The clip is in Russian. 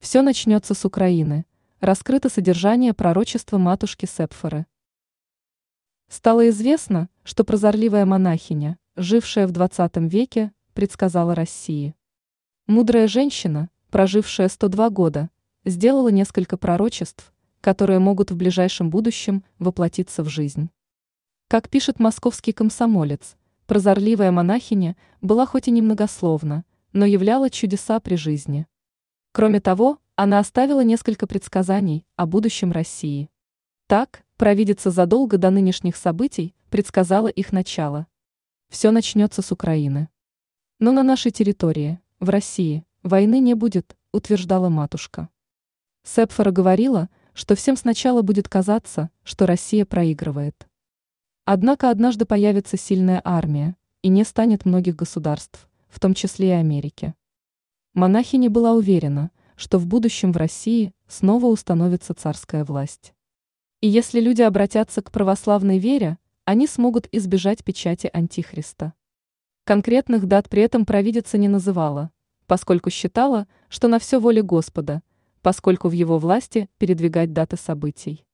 Все начнется с Украины. Раскрыто содержание пророчества матушки Сепфоры. Стало известно, что прозорливая монахиня, жившая в 20 веке, предсказала России. Мудрая женщина, прожившая 102 года, сделала несколько пророчеств, которые могут в ближайшем будущем воплотиться в жизнь. Как пишет московский комсомолец, прозорливая монахиня была хоть и немногословна, но являла чудеса при жизни. Кроме того, она оставила несколько предсказаний о будущем России. Так, провидица задолго до нынешних событий предсказала их начало. Все начнется с Украины. Но на нашей территории, в России, войны не будет, утверждала матушка. Сепфора говорила, что всем сначала будет казаться, что Россия проигрывает. Однако однажды появится сильная армия, и не станет многих государств, в том числе и Америки. Монахиня была уверена, что в будущем в России снова установится царская власть. И если люди обратятся к православной вере, они смогут избежать печати Антихриста. Конкретных дат при этом провидица не называла, поскольку считала, что на все воле Господа, поскольку в его власти передвигать даты событий.